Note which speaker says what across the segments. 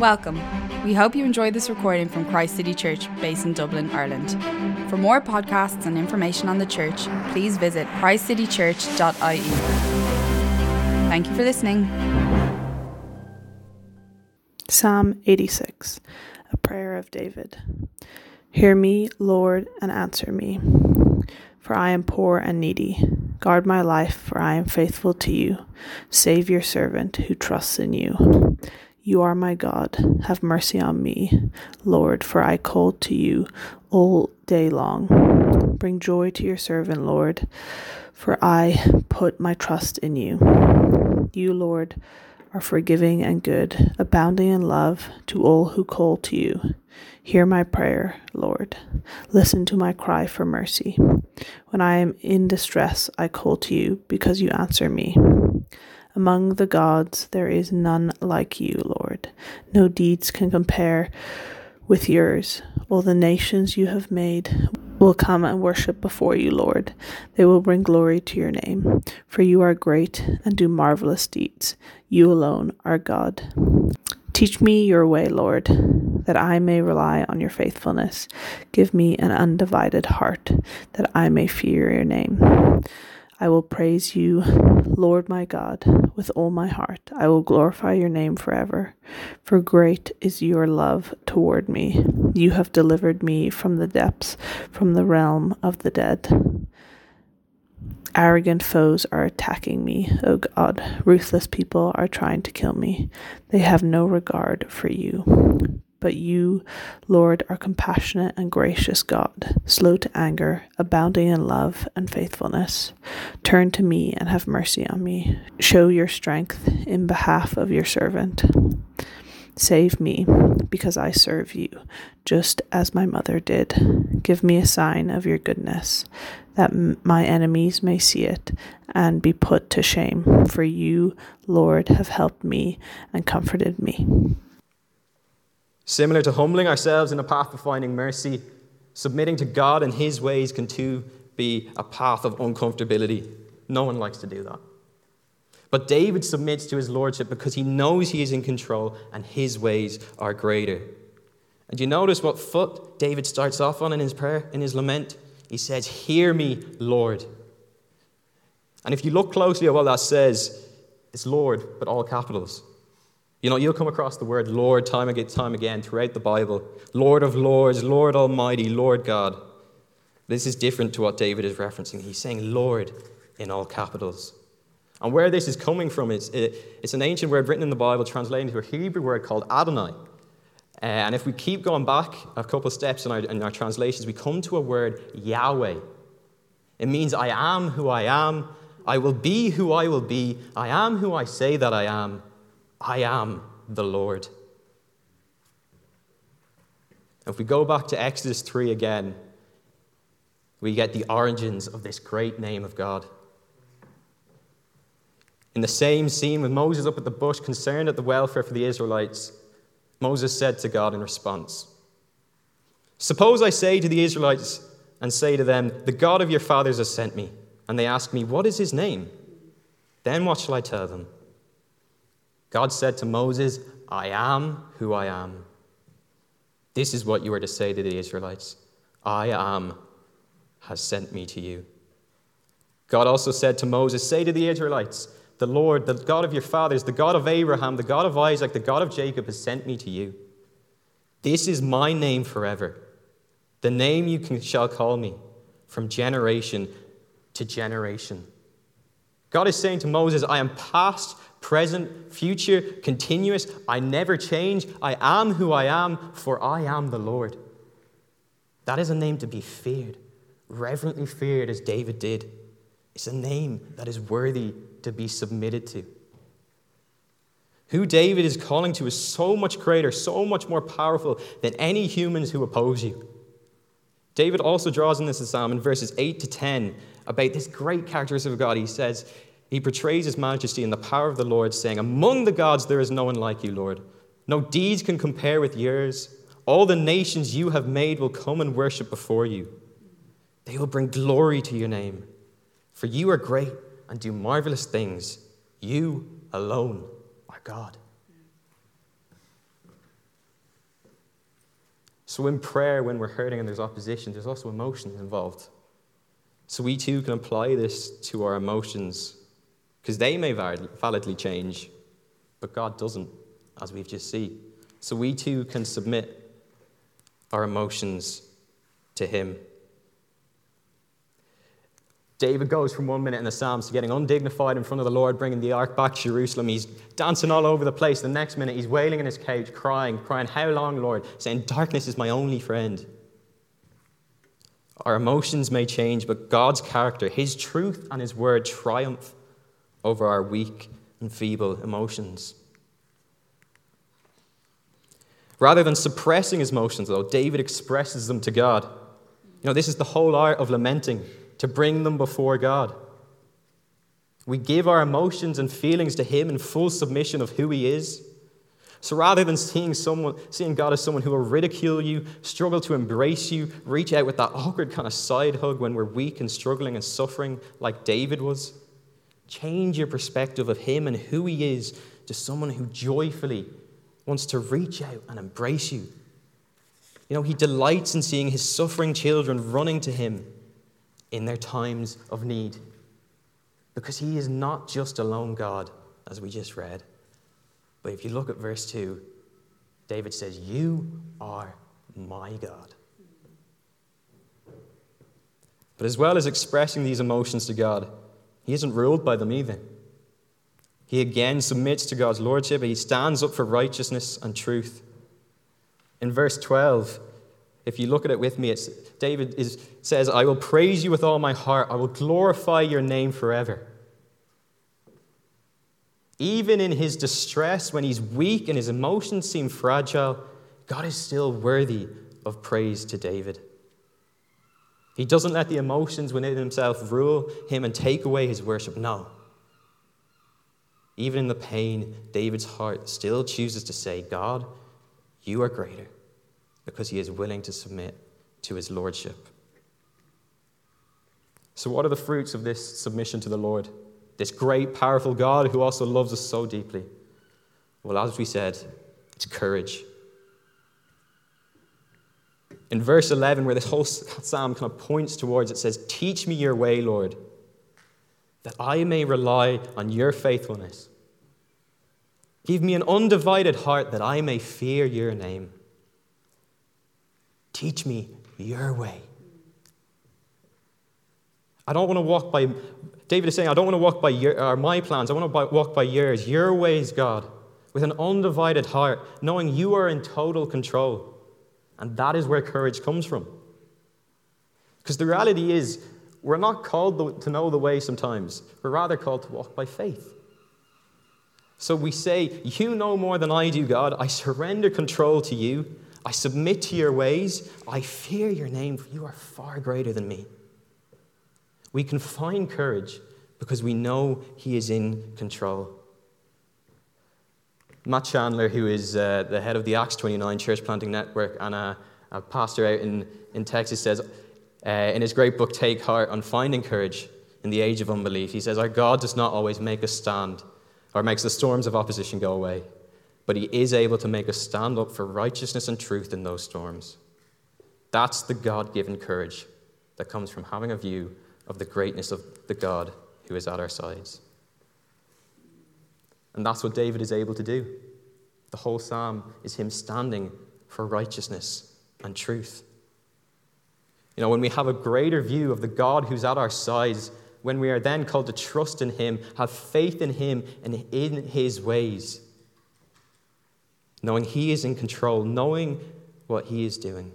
Speaker 1: Welcome. We hope you enjoyed this recording from Christ City Church, based in Dublin, Ireland. For more podcasts and information on the church, please visit christcitychurch.ie. Thank you for listening.
Speaker 2: Psalm 86, a prayer of David. Hear me, Lord, and answer me, for I am poor and needy. Guard my life, for I am faithful to you. Save your servant who trusts in you. You are my God. Have mercy on me, Lord, for I call to you all day long. Bring joy to your servant, Lord, for I put my trust in you. You, Lord, are forgiving and good, abounding in love to all who call to you. Hear my prayer, Lord. Listen to my cry for mercy. When I am in distress, I call to you because you answer me. Among the gods, there is none like you, Lord. No deeds can compare with yours. All the nations you have made will come and worship before you, Lord. They will bring glory to your name, for you are great and do marvelous deeds. You alone are God. Teach me your way, Lord, that I may rely on your faithfulness. Give me an undivided heart, that I may fear your name. I will praise you, Lord my God, with all my heart. I will glorify your name forever. For great is your love toward me. You have delivered me from the depths, from the realm of the dead. Arrogant foes are attacking me, O God. Ruthless people are trying to kill me. They have no regard for you. But you, Lord, are compassionate and gracious God, slow to anger, abounding in love and faithfulness. Turn to me and have mercy on me. Show your strength in behalf of your servant. Save me, because I serve you, just as my mother did. Give me a sign of your goodness, that m- my enemies may see it and be put to shame. For you, Lord, have helped me and comforted me.
Speaker 3: Similar to humbling ourselves in a path of finding mercy, submitting to God and His ways can too be a path of uncomfortability. No one likes to do that. But David submits to his lordship because he knows he is in control and his ways are greater. And you notice what foot David starts off on in his prayer, in his lament? He says, Hear me, Lord. And if you look closely at what that says, it's Lord, but all capitals. You know, you'll come across the word Lord time and time again throughout the Bible. Lord of Lords, Lord Almighty, Lord God. This is different to what David is referencing. He's saying Lord in all capitals. And where this is coming from, it's, it's an ancient word written in the Bible translated into a Hebrew word called Adonai. Uh, and if we keep going back a couple steps in our, in our translations, we come to a word Yahweh. It means I am who I am, I will be who I will be, I am who I say that I am. I am the Lord. If we go back to Exodus 3 again, we get the origins of this great name of God. In the same scene with Moses up at the bush, concerned at the welfare for the Israelites, Moses said to God in response Suppose I say to the Israelites and say to them, The God of your fathers has sent me, and they ask me, What is his name? Then what shall I tell them? God said to Moses, I am who I am. This is what you are to say to the Israelites I am has sent me to you. God also said to Moses, Say to the Israelites, The Lord, the God of your fathers, the God of Abraham, the God of Isaac, the God of Jacob has sent me to you. This is my name forever, the name you can, shall call me from generation to generation. God is saying to Moses, I am past, present, future, continuous. I never change. I am who I am, for I am the Lord. That is a name to be feared, reverently feared as David did. It's a name that is worthy to be submitted to. Who David is calling to is so much greater, so much more powerful than any humans who oppose you. David also draws in this psalm in verses 8 to 10 about this great characteristic of God. He says, he portrays his majesty and the power of the Lord, saying, Among the gods there is no one like you, Lord. No deeds can compare with yours. All the nations you have made will come and worship before you. They will bring glory to your name. For you are great and do marvelous things. You alone are God. So, in prayer, when we're hurting and there's opposition, there's also emotions involved. So, we too can apply this to our emotions because they may validly change, but God doesn't, as we've just seen. So, we too can submit our emotions to Him. David goes from one minute in the Psalms to getting undignified in front of the Lord, bringing the ark back to Jerusalem. He's dancing all over the place. The next minute, he's wailing in his cage, crying, crying, How long, Lord? Saying, Darkness is my only friend. Our emotions may change, but God's character, His truth, and His word triumph over our weak and feeble emotions. Rather than suppressing his emotions, though, David expresses them to God. You know, this is the whole art of lamenting to bring them before God. We give our emotions and feelings to Him in full submission of who He is. So rather than seeing, someone, seeing God as someone who will ridicule you, struggle to embrace you, reach out with that awkward kind of side hug when we're weak and struggling and suffering like David was, change your perspective of Him and who He is to someone who joyfully wants to reach out and embrace you. You know, He delights in seeing His suffering children running to Him in their times of need. Because he is not just a lone God, as we just read. But if you look at verse 2, David says, You are my God. But as well as expressing these emotions to God, he isn't ruled by them either. He again submits to God's lordship. He stands up for righteousness and truth. In verse 12, if you look at it with me, it's, David is, says, I will praise you with all my heart. I will glorify your name forever. Even in his distress, when he's weak and his emotions seem fragile, God is still worthy of praise to David. He doesn't let the emotions within himself rule him and take away his worship. No. Even in the pain, David's heart still chooses to say, God, you are greater because he is willing to submit to his lordship. So, what are the fruits of this submission to the Lord? This great, powerful God who also loves us so deeply? Well, as we said, it's courage. In verse 11, where this whole psalm kind of points towards, it says, Teach me your way, Lord, that I may rely on your faithfulness. Give me an undivided heart that I may fear your name. Teach me your way. I don't want to walk by, David is saying, I don't want to walk by your, my plans. I want to walk by yours, your ways, God, with an undivided heart, knowing you are in total control. And that is where courage comes from. Because the reality is, we're not called to know the way sometimes, we're rather called to walk by faith. So we say, You know more than I do, God. I surrender control to you. I submit to your ways. I fear your name, for you are far greater than me. We can find courage because we know He is in control. Matt Chandler, who is uh, the head of the Acts 29 Church Planting Network and a, a pastor out in, in Texas, says uh, in his great book, Take Heart, on finding courage in the age of unbelief, he says, Our God does not always make us stand or makes the storms of opposition go away but he is able to make us stand up for righteousness and truth in those storms. That's the God given courage that comes from having a view of the greatness of the God who is at our sides. And that's what David is able to do. The whole psalm is him standing for righteousness and truth. You know, when we have a greater view of the God who's at our sides, when we are then called to trust in him, have faith in him and in his ways, knowing He is in control, knowing what He is doing. You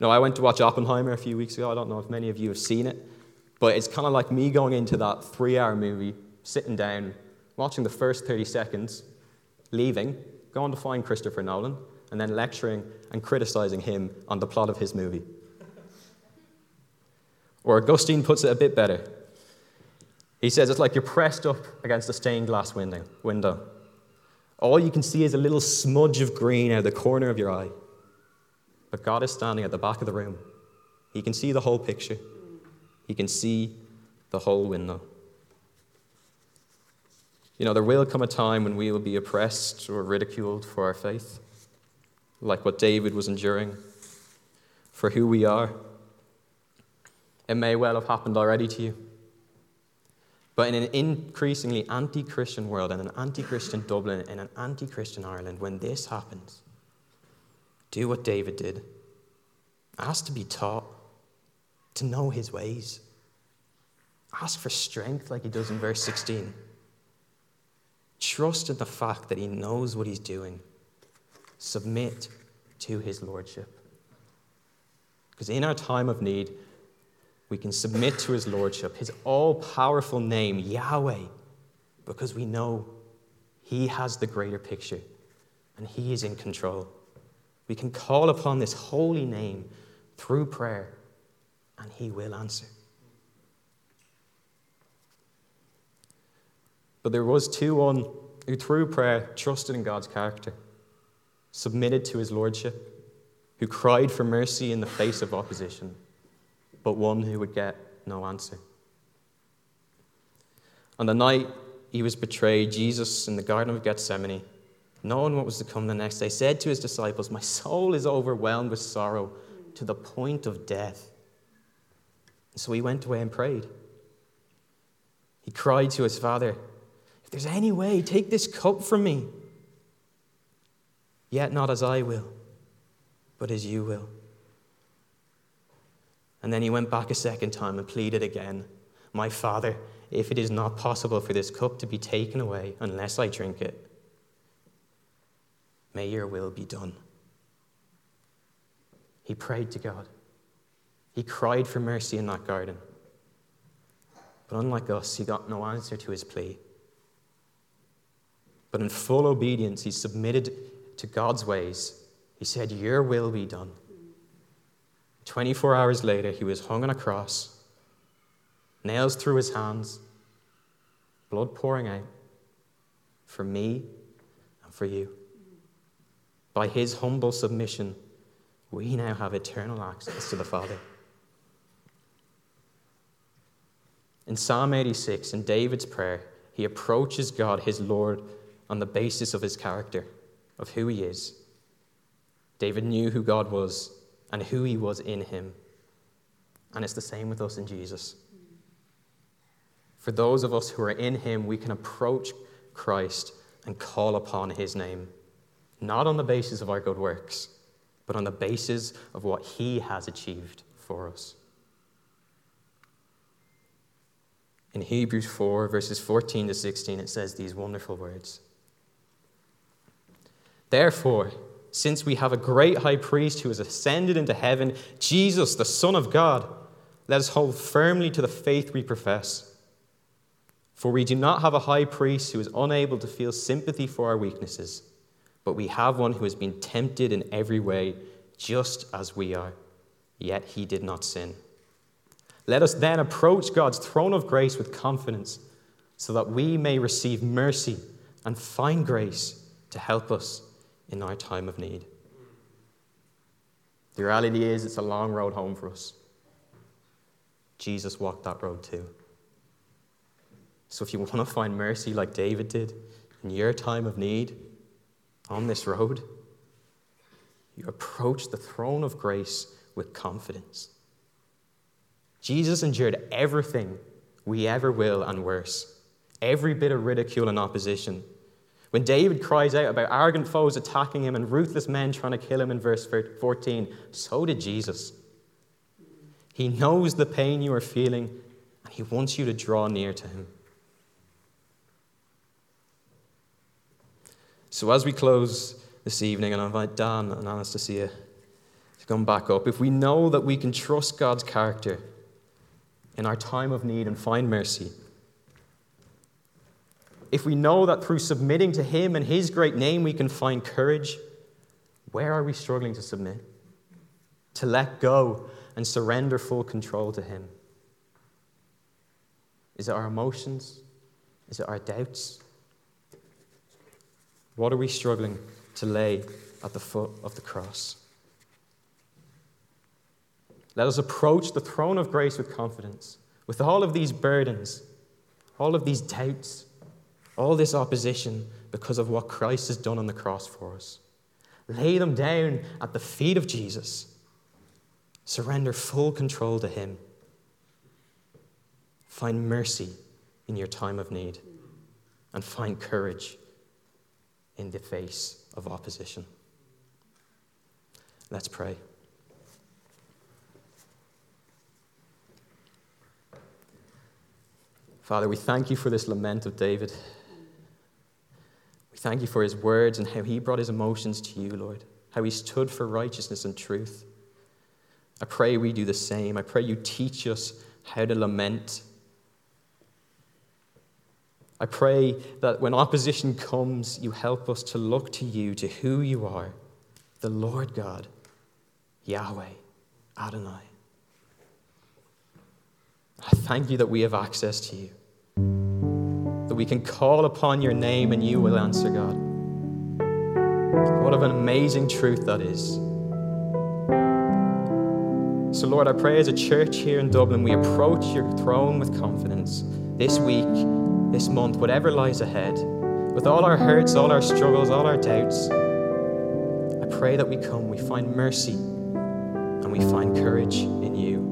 Speaker 3: know, I went to watch Oppenheimer a few weeks ago. I don't know if many of you have seen it, but it's kind of like me going into that three hour movie, sitting down, watching the first 30 seconds, leaving, going to find Christopher Nolan, and then lecturing and criticizing him on the plot of his movie. Or Augustine puts it a bit better. He says it's like you're pressed up against a stained glass window. window. All you can see is a little smudge of green out of the corner of your eye. But God is standing at the back of the room. He can see the whole picture, He can see the whole window. You know, there will come a time when we will be oppressed or ridiculed for our faith. like what David was enduring, for who we are. It may well have happened already to you. But in an increasingly anti Christian world, in an anti Christian Dublin, in an anti Christian Ireland, when this happens, do what David did. Ask to be taught, to know his ways. Ask for strength, like he does in verse 16. Trust in the fact that he knows what he's doing. Submit to his lordship. Because in our time of need, we can submit to his lordship, his all powerful name, Yahweh, because we know he has the greater picture and he is in control. We can call upon this holy name through prayer and he will answer. But there was two one who, through prayer, trusted in God's character, submitted to his lordship, who cried for mercy in the face of opposition, but one who would get no answer. On the night he was betrayed, Jesus in the Garden of Gethsemane, knowing what was to come the next day, said to his disciples, My soul is overwhelmed with sorrow to the point of death. So he went away and prayed. He cried to his Father, if there's any way, take this cup from me. Yet not as I will, but as you will. And then he went back a second time and pleaded again My Father, if it is not possible for this cup to be taken away unless I drink it, may your will be done. He prayed to God. He cried for mercy in that garden. But unlike us, he got no answer to his plea. But in full obedience, he submitted to God's ways. He said, Your will be done. 24 hours later, he was hung on a cross, nails through his hands, blood pouring out for me and for you. By his humble submission, we now have eternal access to the Father. In Psalm 86, in David's prayer, he approaches God, his Lord, on the basis of his character, of who he is. David knew who God was and who he was in him. And it's the same with us in Jesus. For those of us who are in him, we can approach Christ and call upon his name, not on the basis of our good works, but on the basis of what he has achieved for us. In Hebrews 4, verses 14 to 16, it says these wonderful words. Therefore, since we have a great high priest who has ascended into heaven, Jesus, the Son of God, let us hold firmly to the faith we profess. For we do not have a high priest who is unable to feel sympathy for our weaknesses, but we have one who has been tempted in every way, just as we are, yet he did not sin. Let us then approach God's throne of grace with confidence, so that we may receive mercy and find grace to help us in our time of need. The reality is, it's a long road home for us. Jesus walked that road too. So if you want to find mercy like David did in your time of need on this road, you approach the throne of grace with confidence. Jesus endured everything we ever will and worse, every bit of ridicule and opposition when David cries out about arrogant foes attacking him and ruthless men trying to kill him in verse 14, so did Jesus. He knows the pain you are feeling and he wants you to draw near to him. So, as we close this evening, and I invite Dan and Anastasia to come back up, if we know that we can trust God's character in our time of need and find mercy, if we know that through submitting to Him and His great name we can find courage, where are we struggling to submit? To let go and surrender full control to Him? Is it our emotions? Is it our doubts? What are we struggling to lay at the foot of the cross? Let us approach the throne of grace with confidence, with all of these burdens, all of these doubts, all this opposition because of what Christ has done on the cross for us. Lay them down at the feet of Jesus. Surrender full control to Him. Find mercy in your time of need and find courage in the face of opposition. Let's pray. Father, we thank you for this lament of David. We thank you for his words and how he brought his emotions to you, Lord, how he stood for righteousness and truth. I pray we do the same. I pray you teach us how to lament. I pray that when opposition comes, you help us to look to you, to who you are, the Lord God, Yahweh, Adonai. I thank you that we have access to you, that we can call upon your name and you will answer, God. What an amazing truth that is. So, Lord, I pray as a church here in Dublin, we approach your throne with confidence this week, this month, whatever lies ahead, with all our hurts, all our struggles, all our doubts. I pray that we come, we find mercy, and we find courage in you.